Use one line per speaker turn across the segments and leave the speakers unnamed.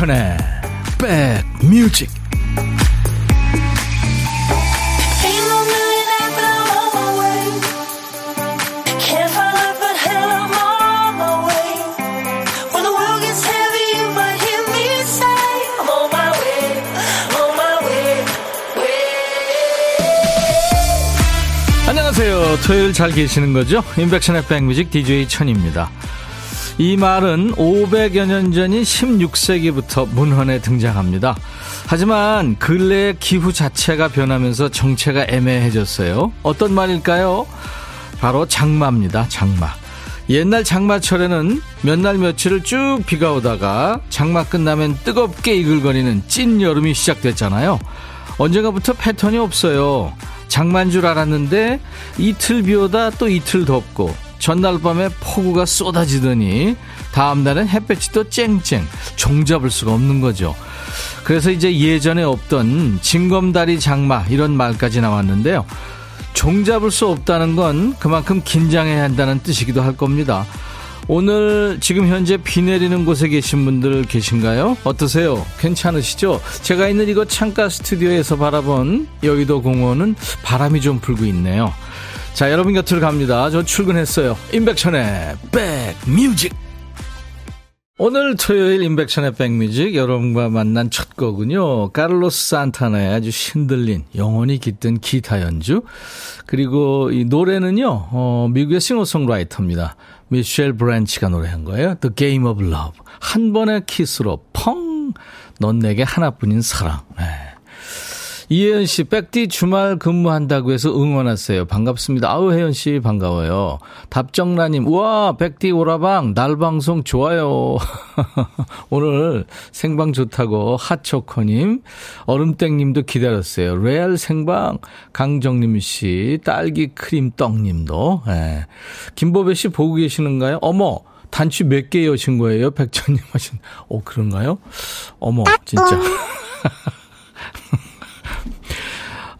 임백천의 백뮤직 안녕하세요. 토요일 잘 계시는 거죠? 임백천의 백뮤직 DJ 천입니다. 이 말은 500여 년 전인 16세기부터 문헌에 등장합니다. 하지만 근래 기후 자체가 변하면서 정체가 애매해졌어요. 어떤 말일까요? 바로 장마입니다. 장마. 옛날 장마철에는 몇 날 며칠을 쭉 비가 오다가 장마 끝나면 뜨겁게 이글거리는 찐 여름이 시작됐잖아요. 언젠가부터 패턴이 없어요. 장마인 줄 알았는데 이틀 비 오다 또 이틀 덥고 전날 밤에 폭우가 쏟아지더니 다음날엔 햇볕이 또 쨍쨍 종잡을 수가 없는 거죠. 그래서 이제 예전에 없던 징검다리 장마 이런 말까지 나왔는데요. 종잡을 수 없다는 건 그만큼 긴장해야 한다는 뜻이기도 할 겁니다. 오늘 지금 현재 비 내리는 곳에 계신 분들 계신가요? 어떠세요? 괜찮으시죠? 제가 있는 이곳 창가 스튜디오에서 바라본 여의도 공원은 바람이 좀 불고 있네요. 자, 여러분 곁으로 갑니다. 저 출근했어요. 임백천의 백뮤직. 오늘 토요일 임백천의 백뮤직 여러분과 만난 첫 곡은요. 카를로스 산타나의 아주 신들린 영혼이 깃든 기타 연주. 그리고 이 노래는요. 어, 미국의 싱어송라이터입니다. 미셸 브랜치가 노래한 거예요. The Game of Love. 한 번의 키스로 펑! 넌 내게 하나뿐인 사랑. 네. 이혜연 씨, 백디 주말 근무한다고 해서 응원하세요. 반갑습니다. 아우, 혜연 씨, 반가워요. 답정라님, 우와, 백디 오라방, 날방송 좋아요. 오늘 생방 좋다고, 핫초코님, 얼음땡님도 기다렸어요. 레알 생방, 강정림 씨, 딸기 크림 떡님도, 예. 김보배 씨 보고 계시는가요? 어머, 단추 몇 개 여신 거예요? 백천님 하신, 어, 그런가요? 어머, 진짜.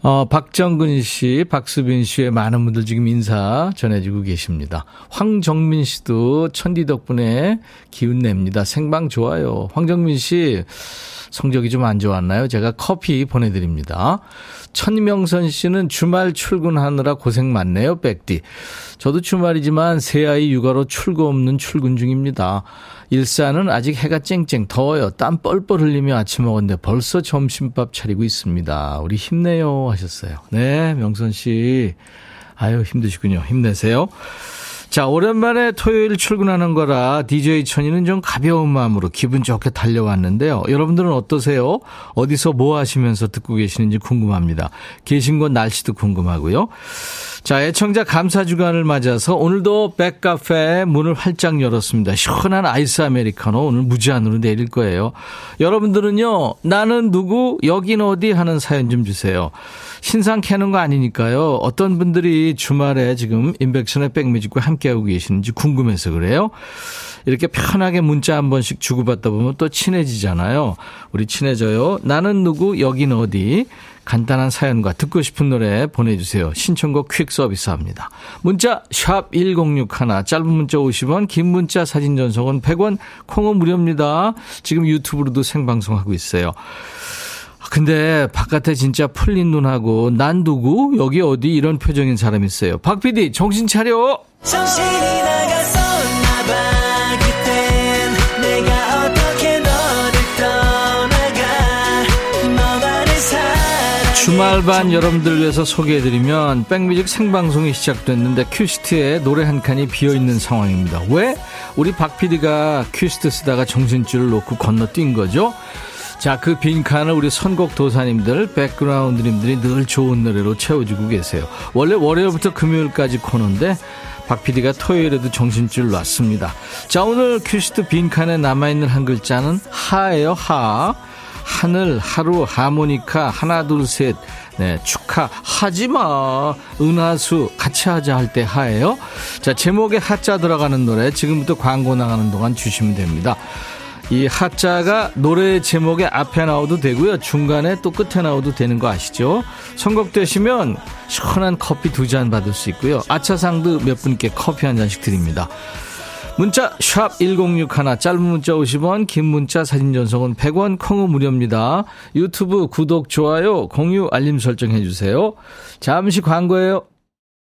어, 박정근 씨, 박수빈 씨의 많은 분들 지금 인사 전해주고 계십니다. 황정민 씨도 천디 덕분에 기운 냅니다. 생방 좋아요. 황정민 씨, 성적이 좀 안 좋았나요? 제가 커피 보내드립니다. 천명선 씨는 주말 출근하느라 고생 많네요, 백디. 저도 주말이지만 새 아이 육아로 출고 없는 출근 중입니다. 일산은 아직 해가 쨍쨍 더워요. 땀 뻘뻘 흘리며 아침 먹었는데 벌써 점심밥 차리고 있습니다. 우리 힘내요 하셨어요. 네, 명선 씨. 아유, 힘드시군요. 힘내세요. 자, 오랜만에 토요일 출근하는 거라 DJ 천이는 좀 가벼운 마음으로 기분 좋게 달려왔는데요. 여러분들은 어떠세요? 어디서 뭐 하시면서 듣고 계시는지 궁금합니다. 계신 곳 날씨도 궁금하고요. 자, 애청자 감사 주간을 맞아서 오늘도 백카페 문을 활짝 열었습니다. 시원한 아이스 아메리카노 오늘 무제한으로 내릴 거예요. 여러분들은요, 나는 누구, 여긴 어디 하는 사연 좀 주세요. 신상 캐는 거 아니니까요. 어떤 분들이 주말에 지금 인백션의 백뮤직과 함께 하고 계시는지 궁금해서 그래요. 이렇게 편하게 문자 한 번씩 주고받다 보면 또 친해지잖아요. 우리 친해져요. 나는 누구, 여긴 어디. 간단한 사연과 듣고 싶은 노래 보내주세요. 신청곡 퀵 서비스 합니다. 문자 1061, 짧은 문자 50원, 긴 문자 사진 전송은 100원, 콩은 무료입니다. 지금 유튜브로도 생방송하고 있어요. 근데 바깥에 진짜 풀린 눈하고 난 누구 여기 어디 이런 표정인 사람 있어요. 박 PD 정신 차려. 주말반 여러분들 위해서 소개해드리면 백뮤직 생방송이 시작됐는데 큐시트에 노래 한 칸이 비어있는 상황입니다. 왜? 우리 박 PD가 큐시트 쓰다가 정신줄을 놓고 건너뛴 거죠. 자, 그 빈칸을 우리 선곡 도사님들, 백그라운드님들이 늘 좋은 노래로 채워주고 계세요. 원래 월요일부터 금요일까지 코너인데, 박 PD가 토요일에도 정신줄 놨습니다. 자, 오늘 큐시트 빈칸에 남아있는 한 글자는 하예요, 하. 하늘, 하루, 하모니카, 하나, 둘, 셋. 네, 축하, 하지 마. 은하수, 같이 하자 할 때 하예요. 자, 제목에 하자 들어가는 노래 지금부터 광고 나가는 동안 주시면 됩니다. 이 하자가 노래 제목의 앞에 나오도 되고요. 중간에 또 끝에 나오도 되는 거 아시죠? 선곡되시면 시원한 커피 두 잔 받을 수 있고요. 아차상도 몇 분께 커피 한 잔씩 드립니다. 문자 1061, 짧은 문자 50원, 긴 문자 사진 전송은 100원, 콩은 무료입니다. 유튜브 구독, 좋아요, 공유, 알림 설정해 주세요. 잠시 광고예요.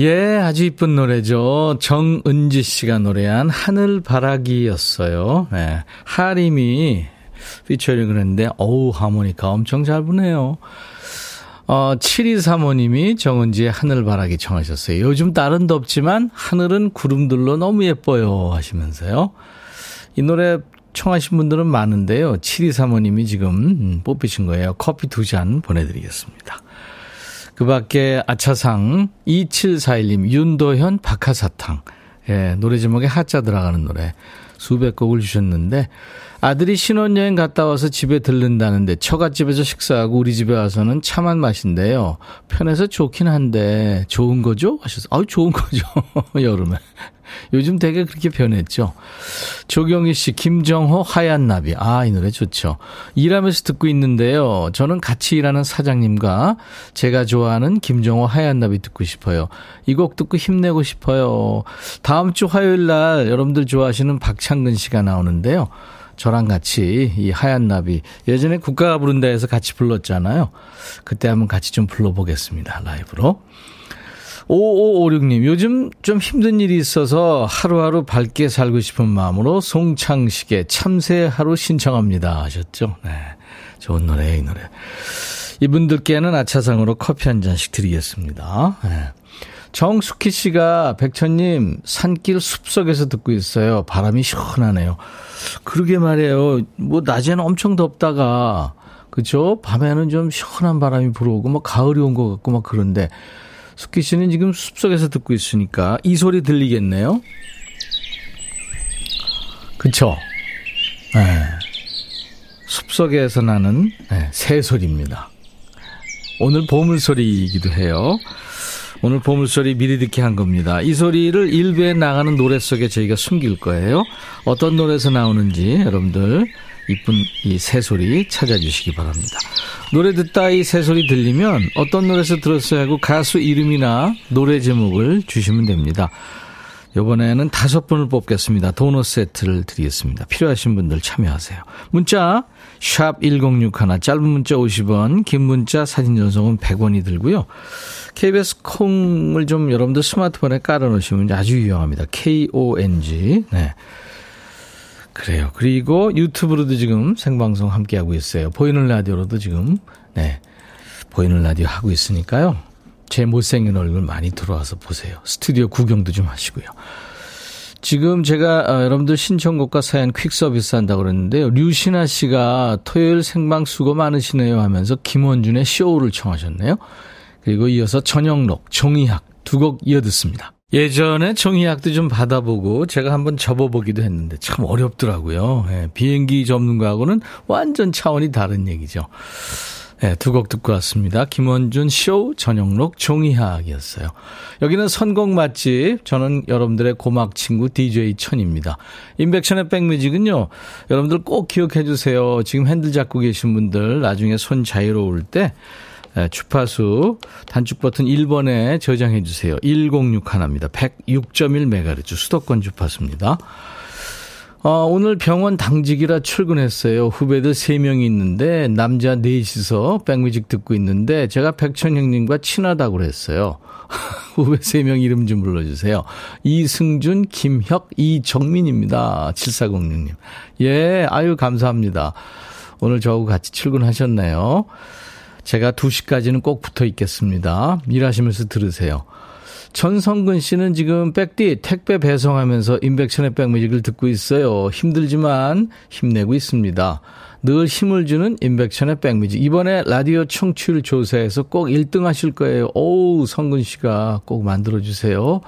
예, 아주 이쁜 노래죠. 정은지 씨가 노래한 하늘 바라기였어요. 네. 하림이 피처링을 했는데, 어우, 하모니카 엄청 잘 부네요. 어, 7235님이 정은지의 하늘 바라기 청하셨어요. 요즘 딸은 덥지만 하늘은 구름들로 너무 예뻐요 하시면서요. 이 노래 청하신 분들은 많은데요. 7235님이 지금 음, 뽑히신 거예요. 커피 두 잔 보내드리겠습니다. 그 밖에 아차상 2741님 윤도현 박하사탕 예, 노래 제목에 하자 들어가는 노래 수백 곡을 주셨는데 아들이 신혼여행 갔다 와서 집에 들른다는데 처갓집에서 식사하고 우리 집에 와서는 차만 마신대요. 편해서 좋긴 한데 좋은 거죠? 하셔서 아유 좋은 거죠. 여름에. 요즘 되게 그렇게 변했죠. 조경희 씨, 김정호 하얀 나비. 아, 이 노래 좋죠. 일하면서 듣고 있는데요. 저는 같이 일하는 사장님과 제가 좋아하는 김정호 하얀 나비 듣고 싶어요. 이 곡 듣고 힘내고 싶어요. 다음 주 화요일 날 여러분들 좋아하시는 박창근 씨가 나오는데요. 저랑 같이 이 하얀 나비 예전에 국가가 부른다 해서 같이 불렀잖아요. 그때 한번 같이 좀 불러보겠습니다. 라이브로. 5556님, 요즘 좀 힘든 일이 있어서 하루하루 밝게 살고 싶은 마음으로 송창식의 참새 하루 신청합니다. 하셨죠? 네. 좋은 노래, 이 노래. 이분들께는 아차상으로 커피 한 잔씩 드리겠습니다. 네. 정숙희 씨가 백천님 산길 숲속에서 듣고 있어요. 바람이 시원하네요. 그러게 말이에요. 뭐 낮에는 엄청 덥다가 그죠? 밤에는 좀 시원한 바람이 불어오고 뭐 가을이 온 것 같고 막 그런데 숙희 씨는 지금 숲속에서 듣고 있으니까 이 소리 들리겠네요. 그쵸? 네. 숲속에서 나는 네, 새 소리입니다. 오늘 보물소리이기도 해요. 오늘 보물소리 미리 듣게 한 겁니다. 이 소리를 일부에 나가는 노래 속에 저희가 숨길 거예요. 어떤 노래에서 나오는지 여러분들 이쁜 이 새소리 찾아주시기 바랍니다. 노래 듣다 이 새소리 들리면 어떤 노래에서 들었어야 하고 가수 이름이나 노래 제목을 주시면 됩니다. 이번에는 다섯 분을 뽑겠습니다. 도넛 세트를 드리겠습니다. 필요하신 분들 참여하세요. 문자 샵 1061, 짧은 문자 50원, 긴 문자 사진 전송은 100원이 들고요. KBS 콩을 좀 여러분들 스마트폰에 깔아놓으시면 아주 유용합니다. KONG. 네. 그래요. 그리고 유튜브로도 지금 생방송 함께하고 있어요. 보이는 라디오로도 지금, 네. 보이는 라디오 하고 있으니까요. 제 못생긴 얼굴 많이 들어와서 보세요. 스튜디오 구경도 좀 하시고요. 지금 제가 어, 여러분들 신청곡과 사연 퀵 서비스 한다고 그랬는데요. 류신아 씨가 토요일 생방 수고 많으시네요 하면서 김원준의 쇼를 청하셨네요. 그리고 이어서 전영록, 종이학 두 곡 이어 듣습니다. 예전에 종이학도 좀 받아보고 제가 한번 접어보기도 했는데 참 어렵더라고요. 예, 비행기 접는 거하고는 완전 차원이 다른 얘기죠. 네, 두곡 듣고 왔습니다. 김원준 쇼, 전영록, 종이학이었어요. 여기는 선곡 맛집, 저는 여러분들의 고막 친구 DJ 천입니다. 인백션의 백뮤직은요, 여러분들 꼭 기억해 주세요. 지금 핸들 잡고 계신 분들 나중에 손 자유로울 때 주파수 단축 버튼 1번에 저장해 주세요. 106 하나입니다. 106.1MHz 수도권 주파수입니다. 어, 오늘 병원 당직이라 출근했어요. 후배들 3명이 있는데 남자 4이서 백뮤직 듣고 있는데 제가 백천 형님과 친하다고 그랬어요. 후배 3명 이름 좀 불러주세요. 이승준, 김혁, 이정민입니다. 7406님. 예, 아유, 감사합니다. 오늘 저하고 같이 출근하셨네요. 제가 2시까지는 꼭 붙어 있겠습니다. 일하시면서 들으세요. 전성근 씨는 지금 백디 택배 배송하면서 인백션의 백뮤직을 듣고 있어요. 힘들지만 힘내고 있습니다. 늘 힘을 주는 인백션의 백뮤직. 이번에 라디오 청취율 조사에서 꼭 1등 하실 거예요. 오우, 성근 씨가 꼭 만들어주세요.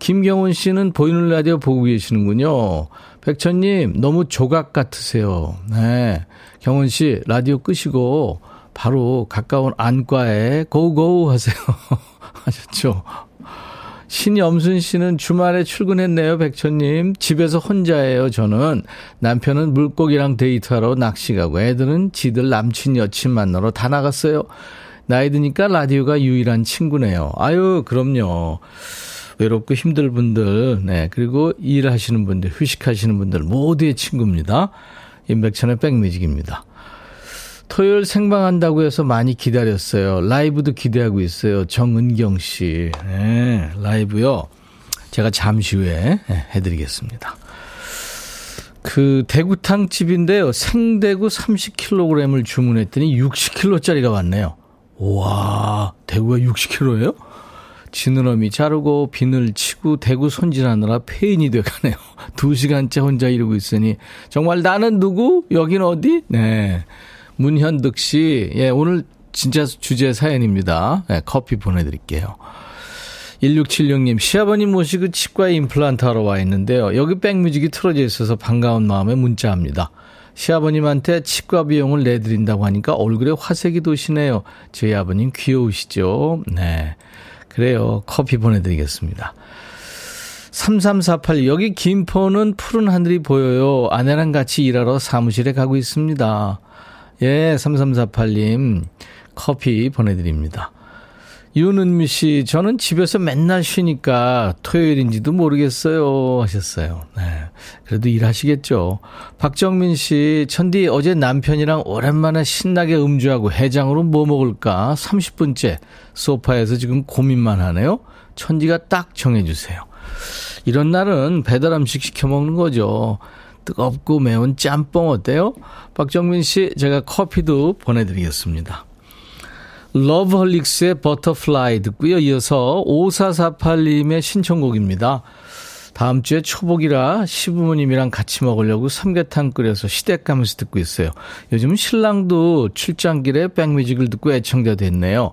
김경훈 씨는 보이는 라디오 보고 계시는군요. 백천님, 너무 조각 같으세요. 네. 경훈 씨, 라디오 끄시고, 바로 가까운 안과에 고고 하세요. 하셨죠. 신염순 씨는 주말에 출근했네요, 백천님. 집에서 혼자예요, 저는. 남편은 물고기랑 데이트하러 낚시 가고, 애들은 지들 남친, 여친 만나러 다 나갔어요. 나이 드니까 라디오가 유일한 친구네요. 아유, 그럼요. 외롭고 힘들 분들, 네. 그리고 일하시는 분들, 휴식하시는 분들 모두의 친구입니다. 임백천의 백뮤직입니다. 토요일 생방한다고 해서 많이 기다렸어요. 라이브도 기대하고 있어요. 정은경 씨. 네, 라이브요. 제가 잠시 후에 네, 해드리겠습니다. 그 대구탕 집인데요. 생대구 30kg을 주문했더니 60kg짜리가 왔네요. 와, 대구가 60kg예요? 지느러미 자르고 비늘 치고 대구 손질하느라 페인이 돼가네요. 두 시간째 혼자 이러고 있으니 정말 나는 누구? 여긴 어디? 네. 문현득 씨, 예, 오늘 진짜 주제 사연입니다. 네, 커피 보내드릴게요. 1676님, 시아버님 모시고 치과에 임플란트 하러 와 있는데요. 여기 백뮤직이 틀어져 있어서 반가운 마음에 문자합니다. 시아버님한테 치과 비용을 내드린다고 하니까 얼굴에 화색이 도시네요. 저희 아버님 귀여우시죠? 네. 그래요. 커피 보내드리겠습니다. 3348, 여기 김포는 푸른 하늘이 보여요. 아내랑 같이 일하러 사무실에 가고 있습니다. 예, 3348님, 커피 보내드립니다. 윤은미 씨, 저는 집에서 맨날 쉬니까 토요일인지도 모르겠어요. 하셨어요. 네. 그래도 일하시겠죠. 박정민 씨, 천디 어제 남편이랑 오랜만에 신나게 음주하고 해장으로 뭐 먹을까? 30분째 소파에서 지금 고민만 하네요. 천디가 딱 정해주세요. 이런 날은 배달 음식 시켜 먹는 거죠. 뜨겁고 매운 짬뽕 어때요? 박정민 씨, 제가 커피도 보내드리겠습니다. 러브홀릭스의 버터플라이 듣고요. 이어서 5448님의 신청곡입니다. 다음 주에 초복이라 시부모님이랑 같이 먹으려고 삼계탕 끓여서 시댁 가면서 듣고 있어요. 요즘 신랑도 출장길에 백뮤직을 듣고 애청자 됐네요.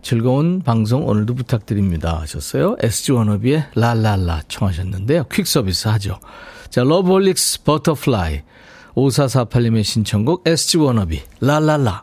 즐거운 방송 오늘도 부탁드립니다 하셨어요. SG 워너비의 랄랄라 청하셨는데요. 퀵 서비스 하죠. 자, 러브홀릭스 버터플라이. 5448님의 신청곡 SG 워너비. 랄랄라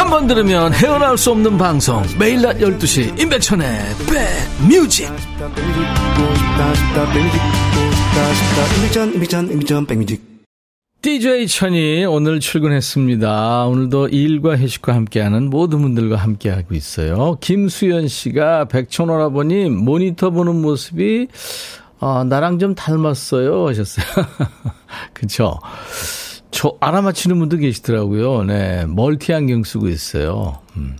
한 번 들으면 헤어나올 수 없는 방송 매일 낮 12시 임백천의 백뮤직 DJ 천이 오늘 출근했습니다. 오늘도 일과 회식과 함께하는 모든 분들과 함께하고 있어요. 김수연 씨가 백천오라버님 모니터 보는 모습이 어, 나랑 좀 닮았어요 하셨어요. 그쵸? 저 알아맞히는 분도 계시더라고요. 네, 멀티 안경 쓰고 있어요. 음.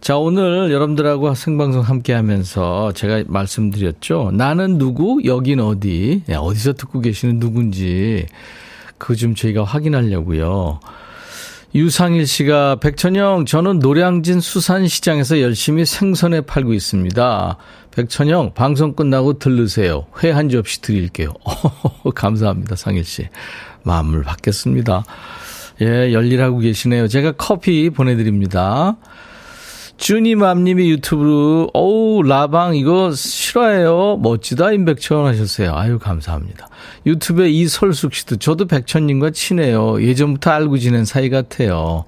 자, 오늘 여러분들하고 생방송 함께 하면서 제가 말씀드렸죠. 나는 누구? 여긴 어디? 네, 어디서 듣고 계시는 누군지 그 좀 저희가 확인하려고요. 유상일 씨가 백천영 저는 노량진 수산시장에서 열심히 생선회 팔고 있습니다. 백천영 방송 끝나고 들르세요. 회 한 접시 드릴게요. 감사합니다 상일 씨. 마음을 받겠습니다. 예 열일하고 계시네요. 제가 커피 보내드립니다. 주니맘님이 유튜브로, 어우, 라방 이거 실화예요. 멋지다, 임백천 하셨어요. 아유, 감사합니다. 유튜브에 이설숙 씨도 저도 백천님과 친해요. 예전부터 알고 지낸 사이 같아요.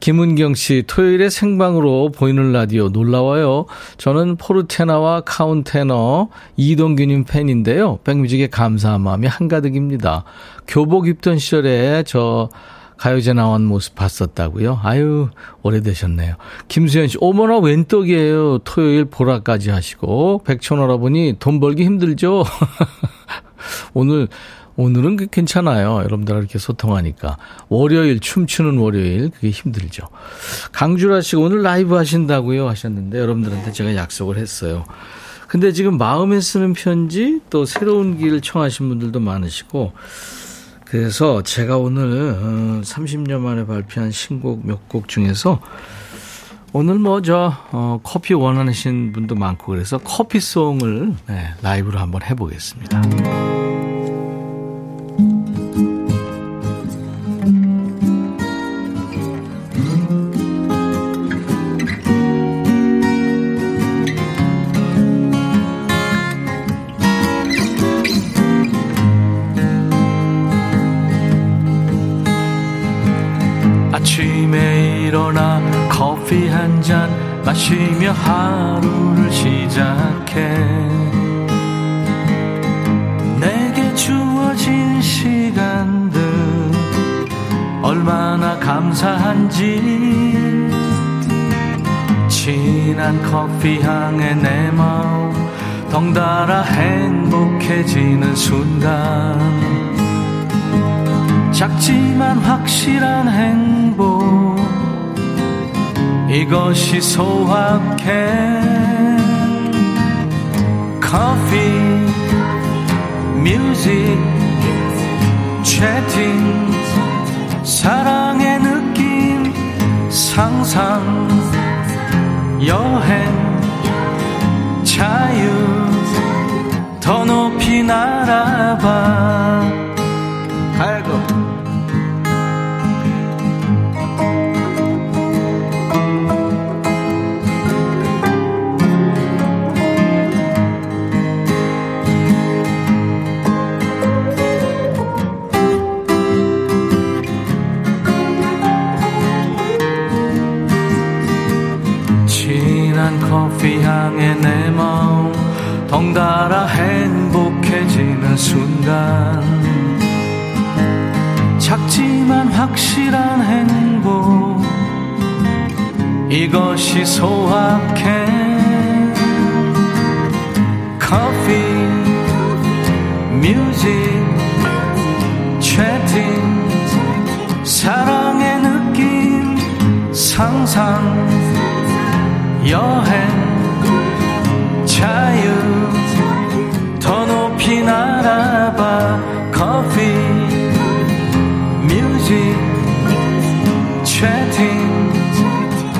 김은경 씨, 토요일에 생방으로 보이는 라디오 놀라워요. 저는 포르테나와 카운테너 이동규님 팬인데요. 백뮤직에 감사한 마음이 한가득입니다. 교복 입던 시절에 저 가요제 나온 모습 봤었다고요? 아유, 오래되셨네요. 김수현 씨, 어머나 웬 떡이에요. 토요일 보라까지 하시고. 백천오라보니 돈 벌기 힘들죠? 오늘, 오늘은 괜찮아요. 여러분들 이렇게 소통하니까. 월요일, 춤추는 월요일, 그게 힘들죠. 강주라 씨가 오늘 라이브 하신다고요? 하셨는데, 여러분들한테 제가 약속을 했어요. 근데 지금 마음에 쓰는 편지 또 새로운 길 청하신 분들도 많으시고 그래서 제가 오늘 30년 어, 만에 발표한 신곡 몇 곡 중에서 오늘 뭐저 어, 커피 원하시는 분도 많고 그래서 커피송을 네, 라이브로 한번 해보겠습니다. 마시며 하루를 시작해. 내게 주어진 시간들 얼마나 감사한지. 진한 커피 향에 내 마음 덩달아 행복해지는 순간 작지만 확실한 행복. 이것이 소확해 커피 뮤직 채팅 사랑의 느낌 상상 여행 자유. 더 높이 날아봐 커피 향에 내 마음 덩달아 행복해지는 순간. 작지만 확실한 행복 이것이 소확해 커피 뮤직 채팅 사랑의 느낌 상상 여행 자유. 더 높이 날아봐. 커피 뮤직 채팅.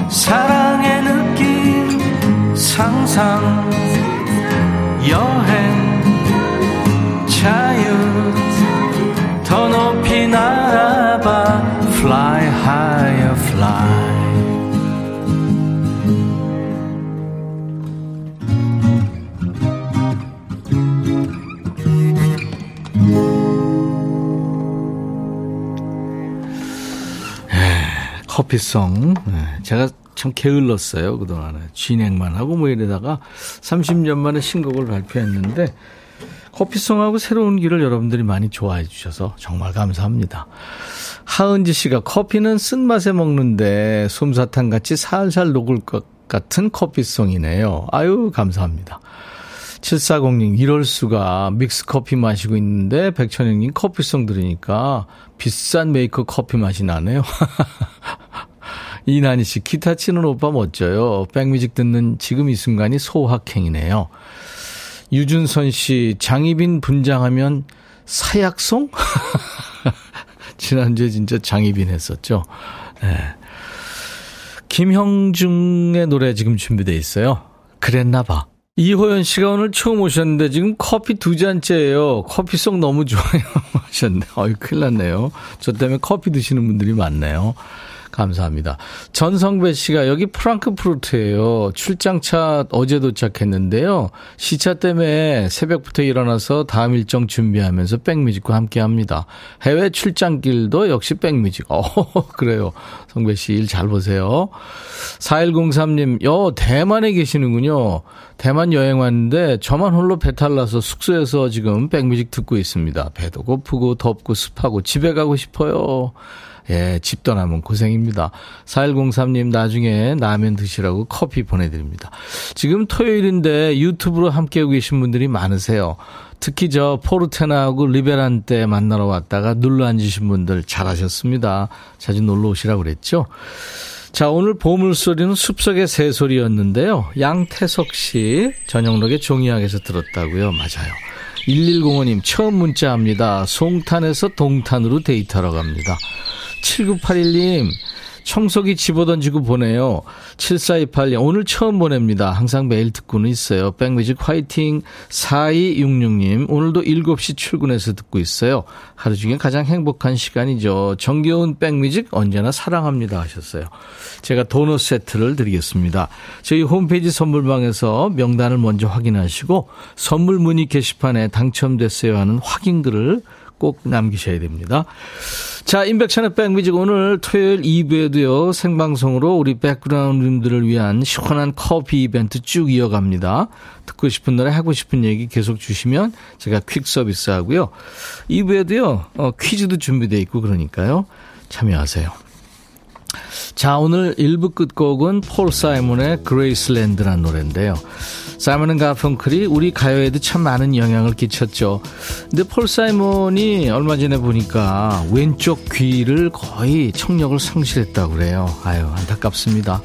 사랑의 느낌 상상 커피송. 네, 제가 참 게을렀어요, 그동안에. 진행만 하고 뭐 이러다가 30년 만에 신곡을 발표했는데 커피송하고 새로운 길을 여러분들이 많이 좋아해 주셔서 정말 감사합니다. 하은지 씨가 커피는 쓴맛에 먹는데 솜사탕 같이 살살 녹을 것 같은 커피송이네요. 아유, 감사합니다. 7406 이럴 수가 믹스 커피 마시고 있는데 백천영님 커피송 들으니까 비싼 메이커 커피 맛이 나네요. 이난희 씨 기타 치는 오빠 멋져요. 백뮤직 듣는 지금 이 순간이 소확행이네요. 유준선 씨 장희빈 분장하면 사약송? 지난주에 진짜 장희빈 했었죠. 네. 김형중의 노래 지금 준비돼 있어요. 그랬나 봐. 이호연 씨가 오늘 처음 오셨는데 지금 커피 두 잔째예요. 커피송 너무 좋아요. 하셨네. 어이, 큰일 났네요. 저 때문에 커피 드시는 분들이 많네요. 감사합니다. 전성배 씨가 여기 프랑크푸르트예요. 출장차 어제 도착했는데요. 시차 때문에 새벽부터 일어나서 다음 일정 준비하면서 백뮤직과 함께 합니다. 해외 출장길도 역시 백뮤직. 어, 그래요. 성배 씨 일 잘 보세요. 4103님, 여, 대만에 계시는군요. 대만 여행 왔는데 저만 홀로 배탈 나서 숙소에서 지금 백뮤직 듣고 있습니다. 배도 고프고 덥고 습하고 집에 가고 싶어요. 예, 집 떠나면 고생입니다. 4103님 나중에 라면 드시라고 커피 보내드립니다. 지금 토요일인데 유튜브로 함께하고 계신 분들이 많으세요. 특히 저 포르테나하고 리베란테 만나러 왔다가 눌러 앉으신 분들 잘하셨습니다. 자주 놀러 오시라고 그랬죠. 자, 오늘 보물소리는 숲속의 새소리였는데요. 양태석 씨, 전영록의 종이학에서 들었다고요. 맞아요. 1105님, 처음 문자합니다. 송탄에서 동탄으로 데이트하러 갑니다. 7981님, 청소기 집어던지고 보내요. 7428님, 오늘 처음 보냅니다. 항상 매일 듣고는 있어요. 백뮤직 화이팅. 4266님, 오늘도 7시 출근해서 듣고 있어요. 하루 중에 가장 행복한 시간이죠. 정겨운 백뮤직 언제나 사랑합니다 하셨어요. 제가 도넛 세트를 드리겠습니다. 저희 홈페이지 선물방에서 명단을 먼저 확인하시고 선물 문의 게시판에 당첨됐어요 하는 확인글을 꼭 남기셔야 됩니다. 자, 임백천의 백뮤직 오늘 토요일 2부에도요, 생방송으로 우리 백그라운드님들을 위한 시원한 커피 이벤트 쭉 이어갑니다. 듣고 싶은 노래, 하고 싶은 얘기 계속 주시면 제가 퀵 서비스 하고요. 2부에도요, 어, 퀴즈도 준비되어 있고 그러니까요. 참여하세요. 자, 오늘 1부 끝곡은 폴 사이먼의 그레이스랜드라는 노래인데요. 사이먼 가펑클이 우리 가요에도 참 많은 영향을 끼쳤죠. 근데 폴 사이먼이 얼마 전에 보니까 왼쪽 귀를 거의 청력을 상실했다고 그래요. 아유, 안타깝습니다.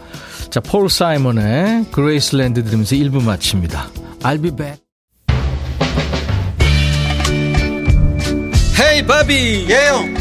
자, 폴 사이먼의 그레이스랜드 들으면서 1부 마칩니다. I'll be back.
Hey 바비
예영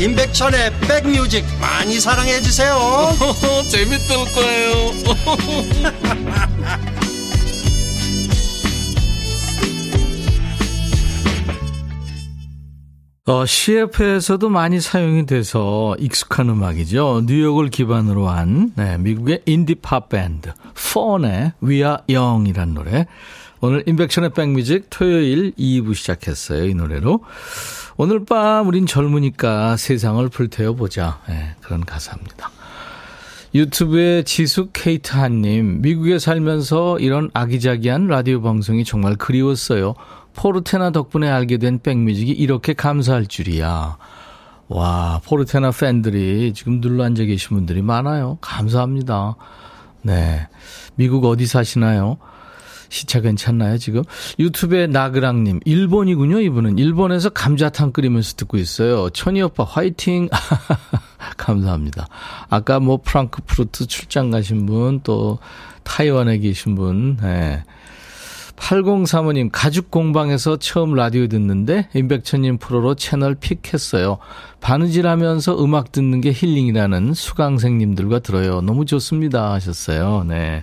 임백천의 백뮤직 많이 사랑해 주세요
재밌을 거예요
어, CF에서도 많이 사용이 돼서 익숙한 음악이죠. 뉴욕을 기반으로 한 네, 미국의 인디 팝 밴드 펀의 We Are Young이란 노래. 오늘 임백천의 백뮤직 토요일 2부 시작했어요. 이 노래로. 오늘 밤 우린 젊으니까 세상을 불태워보자. 네, 그런 가사입니다. 유튜브에 지숙 케이트 한님, 미국에 살면서 이런 아기자기한 라디오 방송이 정말 그리웠어요. 포르테나 덕분에 알게 된 백뮤직이 이렇게 감사할 줄이야. 와, 포르테나 팬들이 지금 눌러 앉아 계신 분들이 많아요. 감사합니다. 네. 미국 어디 사시나요? 시차 괜찮나요, 지금? 유튜브에 나그랑님, 일본이군요, 이분은. 일본에서 감자탕 끓이면서 듣고 있어요. 천희 오빠, 화이팅! 감사합니다. 아까 뭐 프랑크푸르트 출장 가신 분, 또 타이완에 계신 분, 네. 8035님, 가죽 공방에서 처음 라디오 듣는데, 임백천님 프로로 채널 pick했어요. 바느질 하면서 음악 듣는 게 힐링이라는 수강생님들과 들어요. 너무 좋습니다. 하셨어요. 네.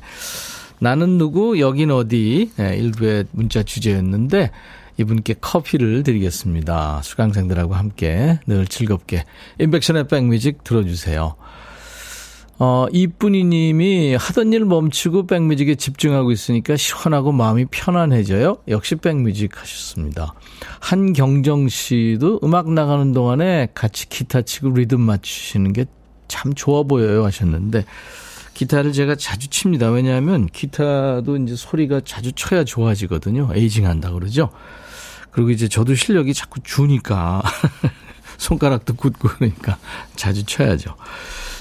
나는 누구, 여긴 어디, 네, 1부의 문자 주제였는데, 이분께 커피를 드리겠습니다. 수강생들하고 함께 늘 즐겁게 임백천의 백뮤직 들어주세요. 어, 이쁜이 님이 하던 일 멈추고 백뮤직에 집중하고 있으니까 시원하고 마음이 편안해져요. 역시 백뮤직 하셨습니다. 한경정 씨도 음악 나가는 동안에 같이 기타 치고 리듬 맞추시는 게 참 좋아 보여요 하셨는데 기타를 제가 자주 칩니다. 왜냐하면 기타도 이제 소리가 자주 쳐야 좋아지거든요. 에이징 한다 그러죠. 그리고 이제 저도 실력이 자꾸 주니까 손가락도 굳고 그러니까 자주 쳐야죠.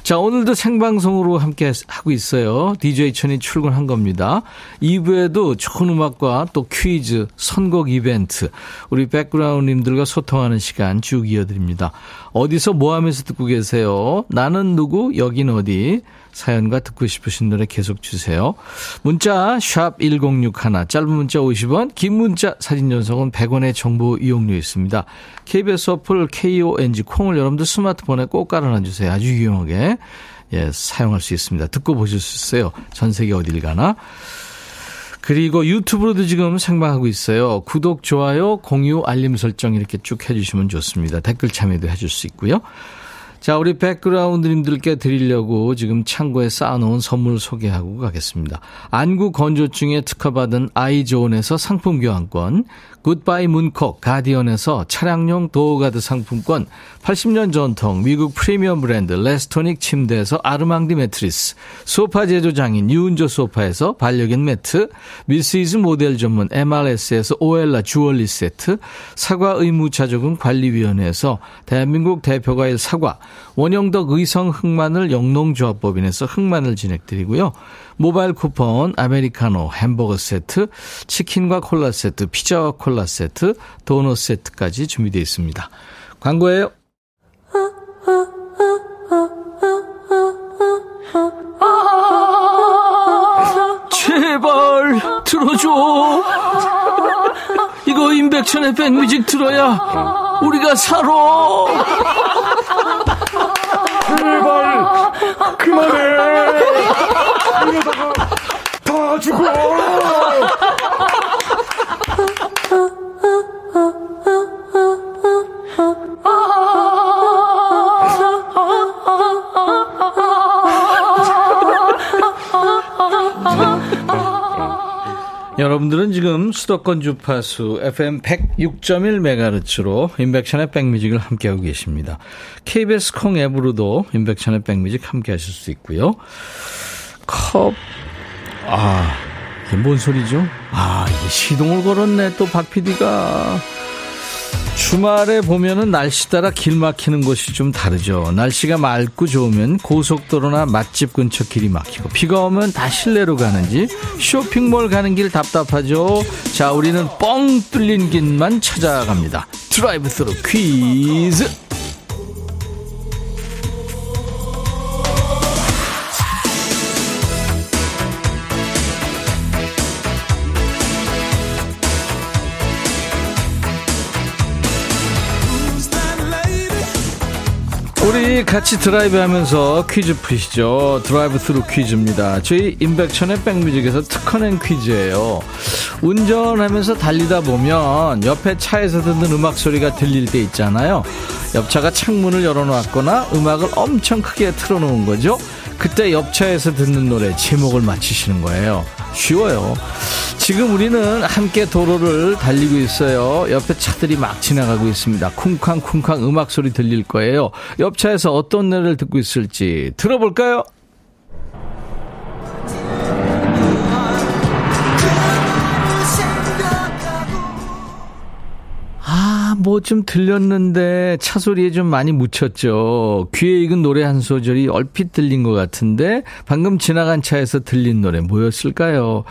자, 오늘도 생방송으로 함께 하고 있어요. DJ 천이 출근한 겁니다. 2부에도 좋은 음악과 또 퀴즈, 선곡 이벤트, 우리 백그라운드님들과 소통하는 시간 쭉 이어드립니다. 어디서 뭐 하면서 듣고 계세요? 나는 누구? 여긴 어디? 사연과 듣고 싶으신 노래 계속 주세요. 문자 1061, 짧은 문자 50원, 긴 문자 사진 전송은 100원의 정보 이용료 있습니다. KBS 어플 KONG 콩을 여러분들 스마트폰에 꼭 깔아놔 주세요. 아주 유용하게 예, 사용할 수 있습니다. 듣고 보실 수 있어요. 전 세계 어딜 가나. 그리고 유튜브로도 지금 생방하고 있어요. 구독, 좋아요, 공유, 알림 설정 이렇게 쭉 해주시면 좋습니다. 댓글 참여도 해줄 수 있고요. 자, 우리 백그라운드님들께 드리려고 지금 창고에 쌓아놓은 선물 소개하고 가겠습니다. 안구 건조증에 특허받은 아이존에서 상품 교환권, 굿바이 문콕 가디언에서 차량용 door guard 상품권, 80년 전통 미국 프리미엄 브랜드 레스토닉 침대에서 아르망디 매트리스, 소파 제조장인 유운조 소파에서 반려견 매트, 미스이즈 모델 전문 MRS에서 오엘라 주얼리 세트, 사과 의무자조금 관리위원회에서 대한민국 대표과일 사과, 원형덕 의성 흑마늘 영농조합법인에서 흑마늘 진액 드리고요. 모바일 쿠폰, 아메리카노, 햄버거 세트, 치킨과 콜라 세트, 피자와 콜라 세트, 도넛 세트까지 준비되어 있습니다. 광고예요. 제발 들어줘. 이거 임백천의 백뮤직 들어야 우리가 살아.
제발 그만해 이러다가 다 죽어
여러분들은 지금 수도권 주파수 FM 106.1MHz로 인백션의 백뮤직을 함께하고 계십니다. KBS 콩 앱으로도 인백션의 백뮤직 함께 하실 수 있고요. 컵, 아, 이게 뭔 소리죠? 아, 이게 시동을 걸었네, 또 박 PD가. 주말에 보면은 날씨 따라 길 막히는 곳이 좀 다르죠. 날씨가 맑고 좋으면 고속도로나 맛집 근처 길이 막히고 비가 오면 다 실내로 가는지 쇼핑몰 가는 길 답답하죠. 자, 우리는 뻥 뚫린 길만 찾아갑니다. 드라이브 스루 퀴즈. 우리 같이 드라이브 하면서 퀴즈 푸시죠. 드라이브 스루 퀴즈입니다. 저희 임백천의 백뮤직에서 특허낸 퀴즈예요. 운전하면서 달리다 보면 옆에 차에서 듣는 음악 소리가 들릴 때 있잖아요. 옆차가 창문을 열어놓았거나 음악을 엄청 크게 틀어놓은 거죠. 그때 옆차에서 듣는 노래 제목을 맞히시는 거예요. 쉬워요. 지금 우리는 함께 도로를 달리고 있어요. 옆에 차들이 막 지나가고 있습니다. 쿵쾅쿵쾅 음악 소리 들릴 거예요. 옆 차에서 어떤 노래를 듣고 있을지 들어볼까요? 뭐 좀 들렸는데 차 소리에 좀 많이 묻혔죠. 귀에 익은 노래 한 소절이 얼핏 들린 것 같은데 방금 지나간 차에서 들린 노래 뭐였을까요?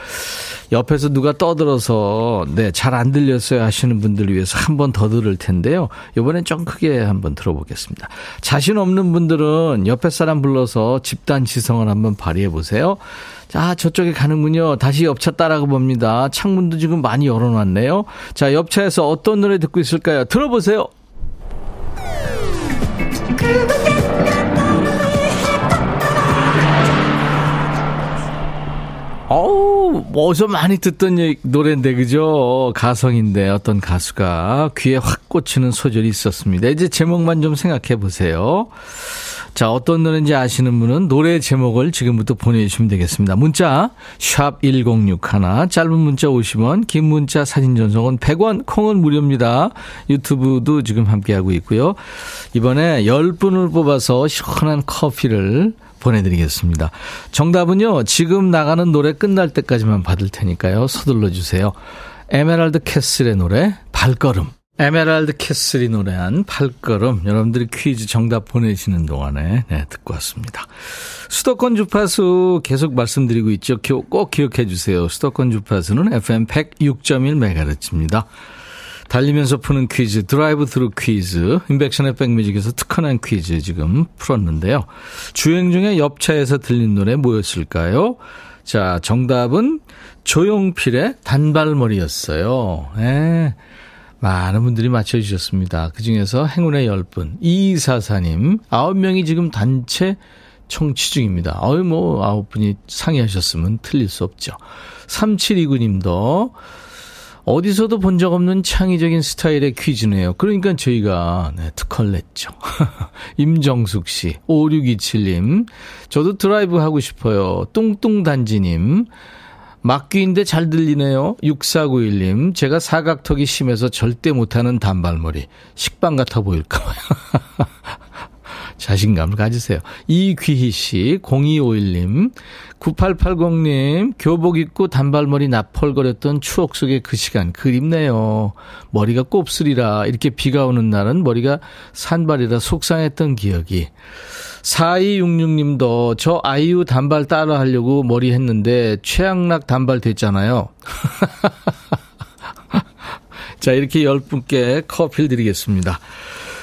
옆에서 누가 떠들어서 네, 잘 안 들렸어요 하시는 분들을 위해서 한 번 더 들을 텐데요. 이번엔 좀 크게 한번 들어보겠습니다. 자신 없는 분들은 옆에 사람 불러서 집단 지성을 한번 발휘해 보세요. 자, 저쪽에 가는군요. 다시 옆차 따라가 봅니다. 창문도 지금 많이 열어놨네요. 자, 옆차에서 어떤 노래 듣고 있을까요? 들어보세요. 어우, 어서 많이 듣던 노래인데, 그죠? 가성인데, 어떤 가수가 귀에 확 꽂히는 소절이 있었습니다. 이제 제목만 좀 생각해 보세요. 자, 어떤 노래인지 아시는 분은 노래 제목을 지금부터 보내주시면 되겠습니다. 문자, 샵 1061, 짧은 문자 50원, 긴 문자 사진 전송은 100원, 콩은 무료입니다. 유튜브도 지금 함께하고 있고요. 이번에 10분을 뽑아서 시원한 커피를 보내드리겠습니다. 정답은요, 지금 나가는 노래 끝날 때까지만 받을 테니까요. 서둘러 주세요. 에메랄드 캐슬의 노래, 발걸음. 에메랄드 캐슬이 노래한 발걸음. 여러분들이 퀴즈 정답 보내시는 동안에, 네, 듣고 왔습니다. 수도권 주파수 계속 말씀드리고 있죠. 꼭 기억해 주세요. 수도권 주파수는 FM 106.1MHz입니다. 달리면서 푸는 퀴즈, 드라이브 스루 퀴즈, 임백천의 백뮤직에서 특허 낸 퀴즈 지금 풀었는데요. 주행 중에 옆차에서 들린 노래 뭐였을까요? 자, 정답은 조용필의 단발머리였어요. 예. 많은 분들이 맞춰주셨습니다. 그 중에서 행운의 10분, 2244님, 9명이 지금 단체 청취 중입니다. 어이, 뭐, 9분이 상의하셨으면 틀릴 수 없죠. 3729님도 어디서도 본 적 없는 창의적인 스타일의 퀴즈네요. 그러니까 저희가 네, 특허를 냈죠. 임정숙 씨, 5627님, 저도 드라이브 하고 싶어요. 뚱뚱단지님, 막귀인데 잘 들리네요. 6491님, 제가 사각턱이 심해서 절대 못하는 단발머리. 식빵 같아 보일까봐요. 자신감을 가지세요. 이귀희 씨, 0251님, 9880님, 교복 입고 단발머리 나펄거렸던 추억 속의 그 시간 그립네요. 머리가 곱슬이라 이렇게 비가 오는 날은 머리가 산발이라 속상했던 기억이. 4266님도 저 아이유 단발 따라 하려고 머리 했는데 최악락 단발 됐잖아요. 자, 이렇게 10분께 커피를 드리겠습니다.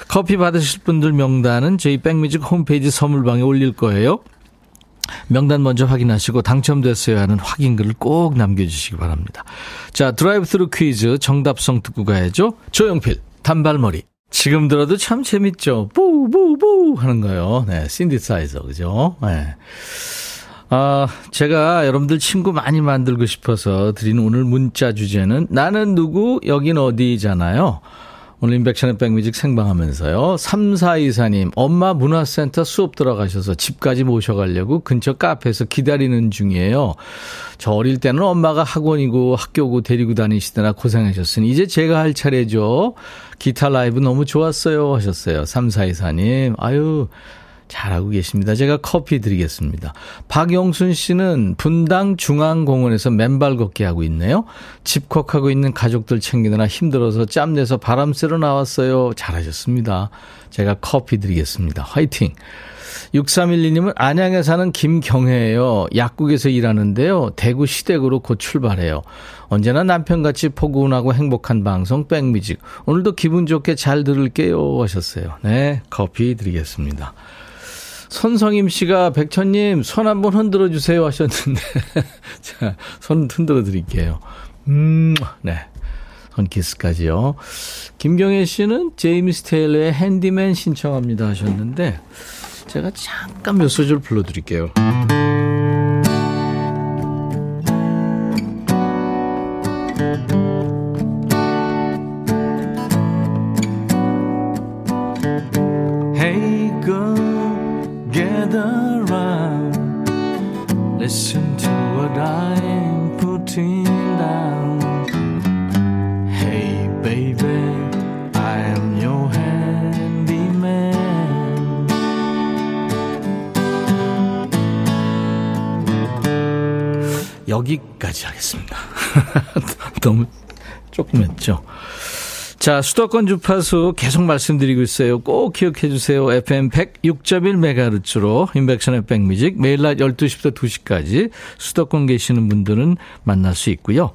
커피 받으실 분들 명단은 저희 백뮤직 홈페이지 선물방에 올릴 거예요. 명단 먼저 확인하시고 당첨됐어요 하는 확인글을 꼭 남겨주시기 바랍니다. 자, 드라이브 스루 퀴즈 정답송 듣고 가야죠. 조용필, 단발머리. 지금 들어도 참 재밌죠. 뿌뿌뿌 하는 거요. 네, 신디사이저, 그죠? 네. 아, 제가 여러분들 친구 많이 만들고 싶어서 드리는 오늘 문자 주제는 나는 누구, 여긴 어디잖아요. 오늘 인백션의 백뮤직 생방하면서요. 3424님, 엄마 문화센터 수업 들어가셔서 집까지 모셔가려고 근처 카페에서 기다리는 중이에요. 저 어릴 때는 엄마가 학원이고 학교고 데리고 다니시느라 고생하셨으니 이제 제가 할 차례죠. 기타 라이브 너무 좋았어요 하셨어요. 3424님, 아유, 잘하고 계십니다. 제가 커피 드리겠습니다. 박영순 씨는 분당 중앙공원에서 맨발 걷기 하고 있네요. 집콕하고 있는 가족들 챙기느라 힘들어서 짬내서 바람 쐬러 나왔어요. 잘하셨습니다. 제가 커피 드리겠습니다. 화이팅! 6312님은 안양에 사는 김경혜예요. 약국에서 일하는데요. 대구 시댁으로 곧 출발해요. 언제나 남편같이 포근하고 행복한 방송 백뮤직. 오늘도 기분 좋게 잘 들을게요 하셨어요. 네, 커피 드리겠습니다. 손성임 씨가 백천님 손 한번 흔들어 주세요 하셨는데 자, 손 흔들어 드릴게요. 음, 네. 손키스까지요. 김경혜 씨는 제이미스 테일러의 핸디맨 신청합니다 하셨는데 제가 잠깐 몇 소절 불러드릴게요. 너무 조금 했죠. 자, 수도권 주파수 계속 말씀드리고 있어요. 꼭 기억해 주세요. FM 106.1MHz로 인백션의 백뮤직 매일 낮 12시부터 2시까지 수도권 계시는 분들은 만날 수 있고요.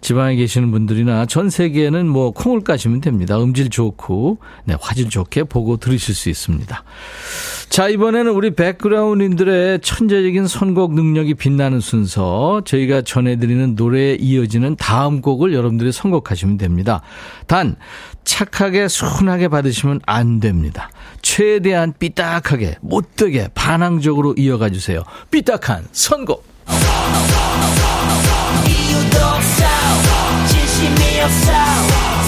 지방에 계시는 분들이나 전 세계에는 뭐 콩을 까시면 됩니다. 음질 좋고 네, 화질 좋게 보고 들으실 수 있습니다. 자, 이번에는 우리 백그라운드인들의 천재적인 선곡 능력이 빛나는 순서 저희가 전해드리는 노래에 이어지는 다음 곡을 여러분들이 선곡하시면 됩니다. 단 착하게 순하게 받으시면 안 됩니다. 최대한 삐딱하게 못되게 반항적으로 이어가 주세요. 삐딱한 선곡.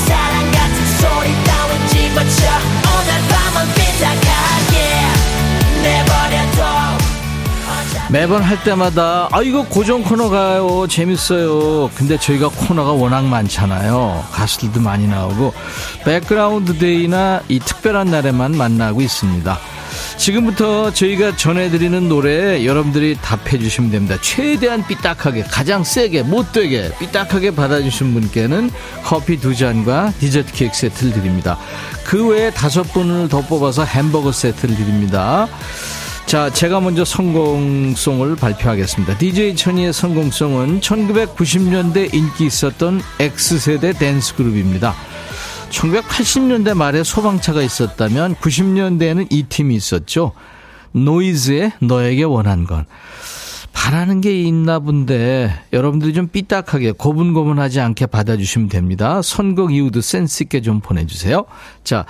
사랑 같은 소리 따윈 집어쳐 매번 할 때마다 아 이거 고정 코너 가요. 재밌어요. 근데 저희가 코너가 워낙 많잖아요. 가수들도 많이 나오고 백그라운드 데이나 이 특별한 날에만 만나고 있습니다. 지금부터 저희가 전해드리는 노래 여러분들이 답해 주시면 됩니다. 최대한 삐딱하게 가장 세게 못되게 삐딱하게 받아주신 분께는 커피 두 잔과 디저트 케이크 세트를 드립니다. 그 외에 다섯 분을 더 뽑아서 햄버거 세트를 드립니다 자, 제가 먼저 선공송을 발표하겠습니다. DJ 천이의 선공송은 1990년대 인기 있었던 X세대 댄스 그룹입니다. 1980년대 말에 소방차가 있었다면 90년대에는 이 팀이 있었죠. 노이즈의 너에게 원한 건. 바라는 게 있나 본데 여러분들이 좀 삐딱하게 고분고분하지 않게 받아주시면 됩니다. 선곡 이유도 센스 있게 좀 보내주세요. 자,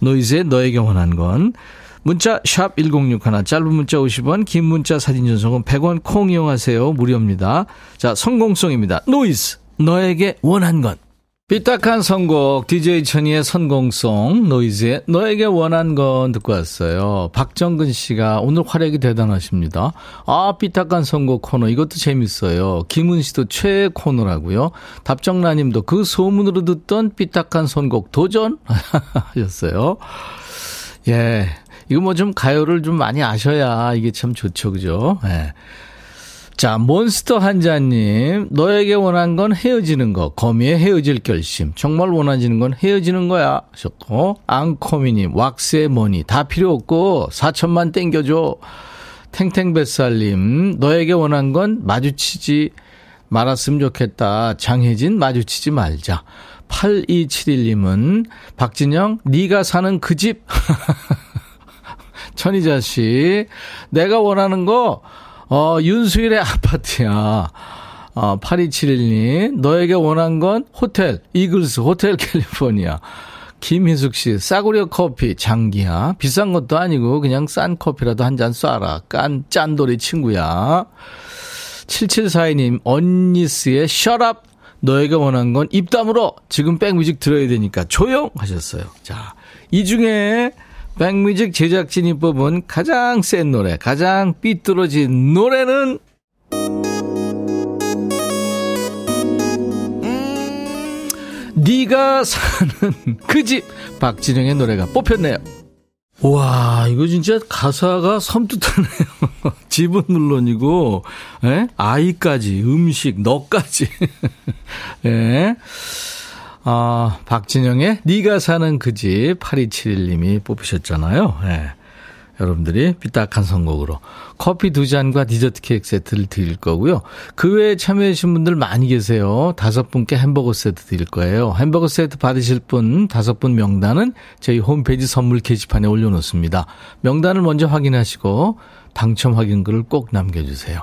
노이즈의 너에게 원한 건 문자 샵 1061, 짧은 문자 50원, 긴 문자 사진 전송은 100원 콩 이용하세요. 무료입니다. 자, 선공송입니다. 노이즈, 너에게 원한 건. 삐딱한 선곡 DJ 천이의 선공송 노이즈의 너에게 원한 건 듣고 왔어요. 박정근 씨가 오늘 활약이 대단하십니다. 아 삐딱한 선곡 코너 이것도 재밌어요. 김은 씨도 최애 코너라고요. 답정라 님도 그 소문으로 듣던 삐딱한 선곡 도전 하셨어요. 예, 이거 뭐 좀 가요를 좀 많이 아셔야 이게 참 좋죠, 그죠? 예. 자, 몬스터 한자님, 너에게 원한 건 헤어지는 거, 거미의 헤어질 결심. 정말 원하지는 건 헤어지는 거야. 하셨고, 앙코미님, 왁스의 머니, 다 필요 없고, 4천만 땡겨줘. 탱탱뱃살님, 너에게 원한 건 마주치지 말았으면 좋겠다. 장혜진, 마주치지 말자. 8271님은, 박진영, 네가 사는 그 집. 천희자 씨, 내가 원하는 거, 어, 윤수일의 아파트야. 어, 8271님, 너에게 원한 건 호텔, 이글스, 호텔 캘리포니아. 김희숙 씨, 싸구려 커피, 장기야. 비싼 것도 아니고, 그냥 싼 커피라도 한 잔 쏴라. 깐, 짠돌이 친구야. 7742님, 언니스의 Up. 너에게 원한 건입 다물어. 지금 백뮤직 들어야 되니까 조용! 하셨어요. 자, 이 중에 백뮤직 제작진이 뽑은 가장 센 노래, 가장 삐뚤어진 노래는 네가 사는 그 집 박진영의 노래가 뽑혔네요. 와, 이거 진짜 가사가 섬뜩하네요. 집은 물론이고, 에? 아이까지, 음식, 너까지. 예. 아, 박진영의 네가 사는 그 집 8271님이 뽑으셨잖아요. 네. 여러분들이 삐딱한 선곡으로 커피 두 잔과 디저트 케이크 세트를 드릴 거고요. 그 외에 참여해주신 분들 많이 계세요. 다섯 분께 햄버거 세트 드릴 거예요. 햄버거 세트 받으실 분 다섯 분 명단은 저희 홈페이지 선물 게시판에 올려놓습니다. 명단을 먼저 확인하시고 당첨 확인글을 꼭 남겨주세요.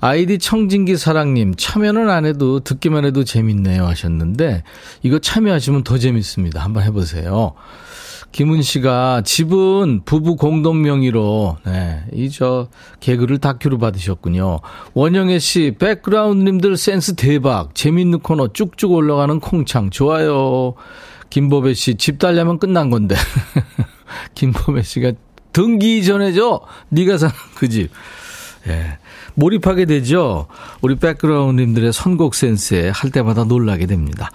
아이디 청진기 사랑님, 참여는 안 해도 듣기만 해도 재밌네요 하셨는데, 이거 참여하시면 더 재밌습니다. 한번 해보세요. 김은 씨가 집은 부부 공동 명의로, 네, 이 저 개그를 다큐로 받으셨군요. 원영애 씨, 백그라운드님들 센스 대박. 재밌는 코너 쭉쭉 올라가는 콩창. 좋아요. 김보배 씨, 집 달려면 끝난 건데. 김보배 씨가 등기 전에죠? 네가 사는 그 집. 예. 몰입하게 되죠. 우리 백그라운드님들의 선곡 센스에 할 때마다 놀라게 됩니다.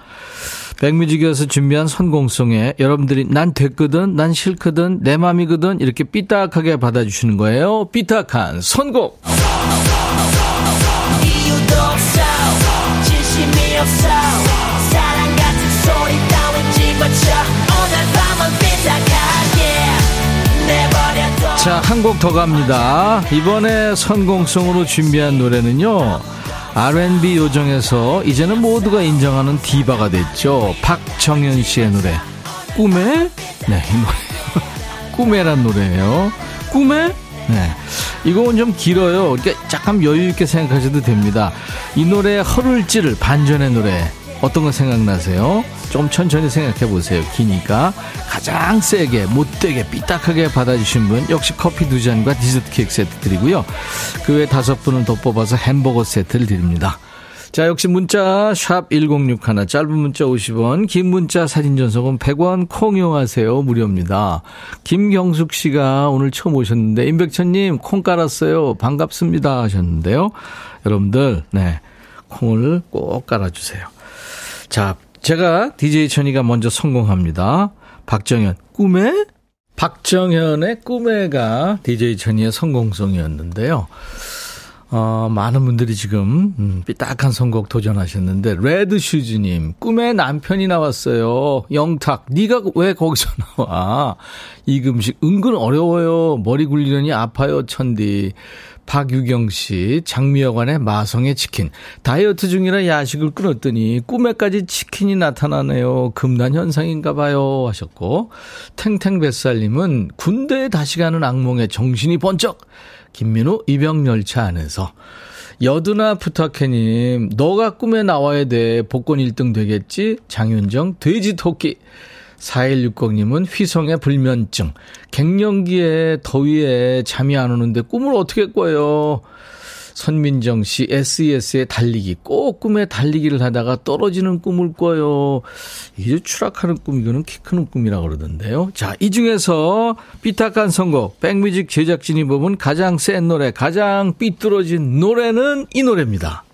백뮤직에서 준비한 선공송에 여러분들이 난 됐거든, 난 싫거든, 내 맘이거든 이렇게 삐딱하게 받아주시는 거예요. 삐딱한 선곡. 사랑 같은 소리 따윈 집어쳐. 자, 한 곡 더 갑니다. 이번에 선공성으로 준비한 노래는요. R&B 요정에서 이제는 모두가 인정하는 디바가 됐죠. 박정현 씨의 노래. 꿈에? 네, 이 노래. 꿈에란 노래예요. 꿈에? 네. 이곡은 좀 길어요. 그러니까 약간 여유있게 생각하셔도 됩니다. 이 노래 허를 찌를 반전의 노래. 어떤 거 생각나세요? 좀 천천히 생각해 보세요. 기니까 가장 세게 못되게 삐딱하게 받아주신 분 역시 커피 두 잔과 디저트 케이크 세트 드리고요. 그 외 다섯 분을 더 뽑아서 햄버거 세트를 드립니다. 자, 역시 문자 샵 1061, 짧은 문자 50원, 긴 문자 사진 전송은 100원 콩 이용하세요. 무료입니다. 김경숙 씨가 오늘 처음 오셨는데 임백천님 콩 깔았어요. 반갑습니다 하셨는데요. 여러분들 네 콩을 꼭 깔아주세요. 자, 제가 DJ 천이가 먼저 성공합니다. 박정현, 꿈에? 박정현의 꿈에가 DJ 천이의 성공성이었는데요. 어, 많은 분들이 지금 음, 삐딱한 선곡 도전하셨는데 레드 슈즈님 꿈에 남편이 나왔어요. 영탁 네가 왜 거기서 나와? 이금식 은근 어려워요. 머리 굴리려니 아파요 천디. 박유경 씨, 장미여관의 마성의 치킨. 다이어트 중이라 야식을 끊었더니 꿈에까지 치킨이 나타나네요. 금단 현상인가 봐요. 하셨고. 탱탱뱃살님은 군대에 다시 가는 악몽에 정신이 번쩍. 김민우 입영열차 안에서. 여두나 부탁해님, 너가 꿈에 나와야 돼. 복권 1등 되겠지? 장윤정, 돼지 토끼. 4160님은 휘성의 불면증. 갱년기에 더위에 잠이 안 오는데 꿈을 어떻게 꿔요? 선민정 씨, SES의 달리기. 꼭 꿈에 달리기를 하다가 떨어지는 꿈을 꿔요. 이제 추락하는 꿈, 이거는 키 크는 꿈이라고 그러던데요. 자, 이 중에서 삐딱한 선곡, 백뮤직 제작진이 뽑은 가장 센 노래, 가장 삐뚤어진 노래는 이 노래입니다.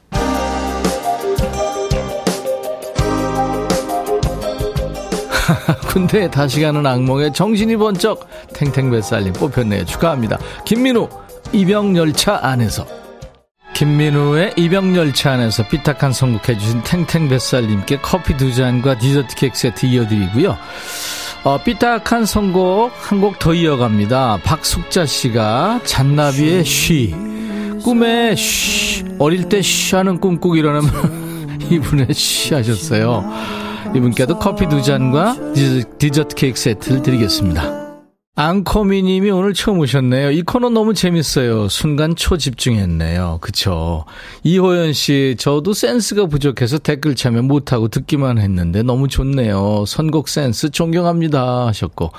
군대에 다시 가는 악몽에 정신이 번쩍 탱탱뱃살님 뽑혔네요. 축하합니다. 김민우, 입영열차 안에서. 김민우의 입영열차 안에서 삐딱한 선곡해주신 탱탱뱃살님께 커피 두 잔과 디저트 케이크 세트 이어드리고요. 어, 삐딱한 선곡 한 곡 더 이어갑니다. 박숙자 씨가 잔나비의 쉬. 꿈에 쉬. 어릴 때 쉬 하는 꿈꾸기 일어나면 이분의 쉬 하셨어요. 이분께도 커피 두 잔과 디저트 케이크 세트를 드리겠습니다. 앙코미님이 오늘 처음 오셨네요. 이 코너 너무 재밌어요. 순간 초집중했네요. 그쵸. 이호연 씨, 저도 센스가 부족해서 댓글 참여 못하고 듣기만 했는데 너무 좋네요. 선곡 센스 존경합니다. 하셨고.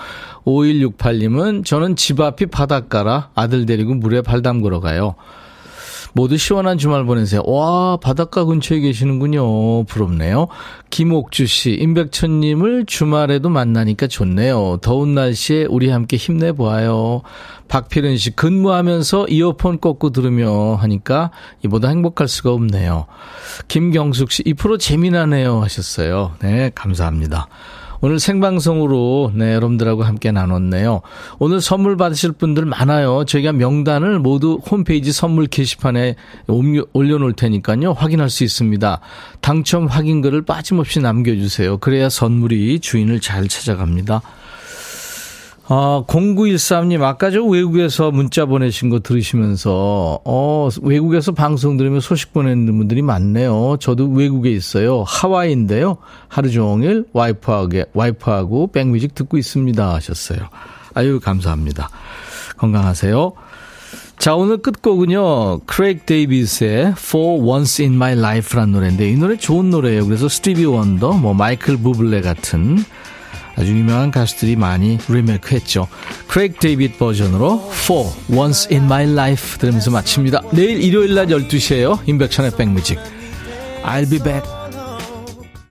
5168님은 저는 집 앞이 바닷가라 아들 데리고 물에 발 담그러 가요. 모두 시원한 주말 보내세요. 와, 바닷가 근처에 계시는군요. 부럽네요. 김옥주 씨, 임백천님을 주말에도 만나니까 좋네요. 더운 날씨에 우리 함께 힘내보아요. 박필은 씨, 근무하면서 이어폰 꽂고 들으며 하니까 이보다 행복할 수가 없네요. 김경숙 씨, 이 프로 재미나네요. 하셨어요. 네, 감사합니다. 오늘 생방송으로 네, 여러분들하고 함께 나눴네요. 오늘 선물 받으실 분들 많아요. 저희가 명단을 모두 홈페이지 선물 게시판에 올려놓을 테니까요. 확인할 수 있습니다. 당첨 확인글을 빠짐없이 남겨주세요. 그래야 선물이 주인을 잘 찾아갑니다. 아, 0913님, 아까 저 외국에서 문자 보내신 거 들으시면서, 어, 외국에서 방송 들으면 소식 보내는 분들이 많네요. 저도 외국에 있어요. 하와이인데요. 하루 종일 와이프하고, 와이프하고 백뮤직 듣고 있습니다. 하셨어요. 아유, 감사합니다. 건강하세요. 자, 오늘 끝곡은요, 크레이그 데이빗의 For Once in My Life라는 노래인데, 이 노래 좋은 노래예요. 그래서 스티비 원더, 뭐, 마이클 부블레 같은 아주 유명한 가수들이 많이 리메이크 했죠. 크레이그 데이빗 버전으로 For Once in My Life 들으면서 마칩니다. 내일 일요일 낮 12시에요. 임백천의 백뮤직. I'll be back.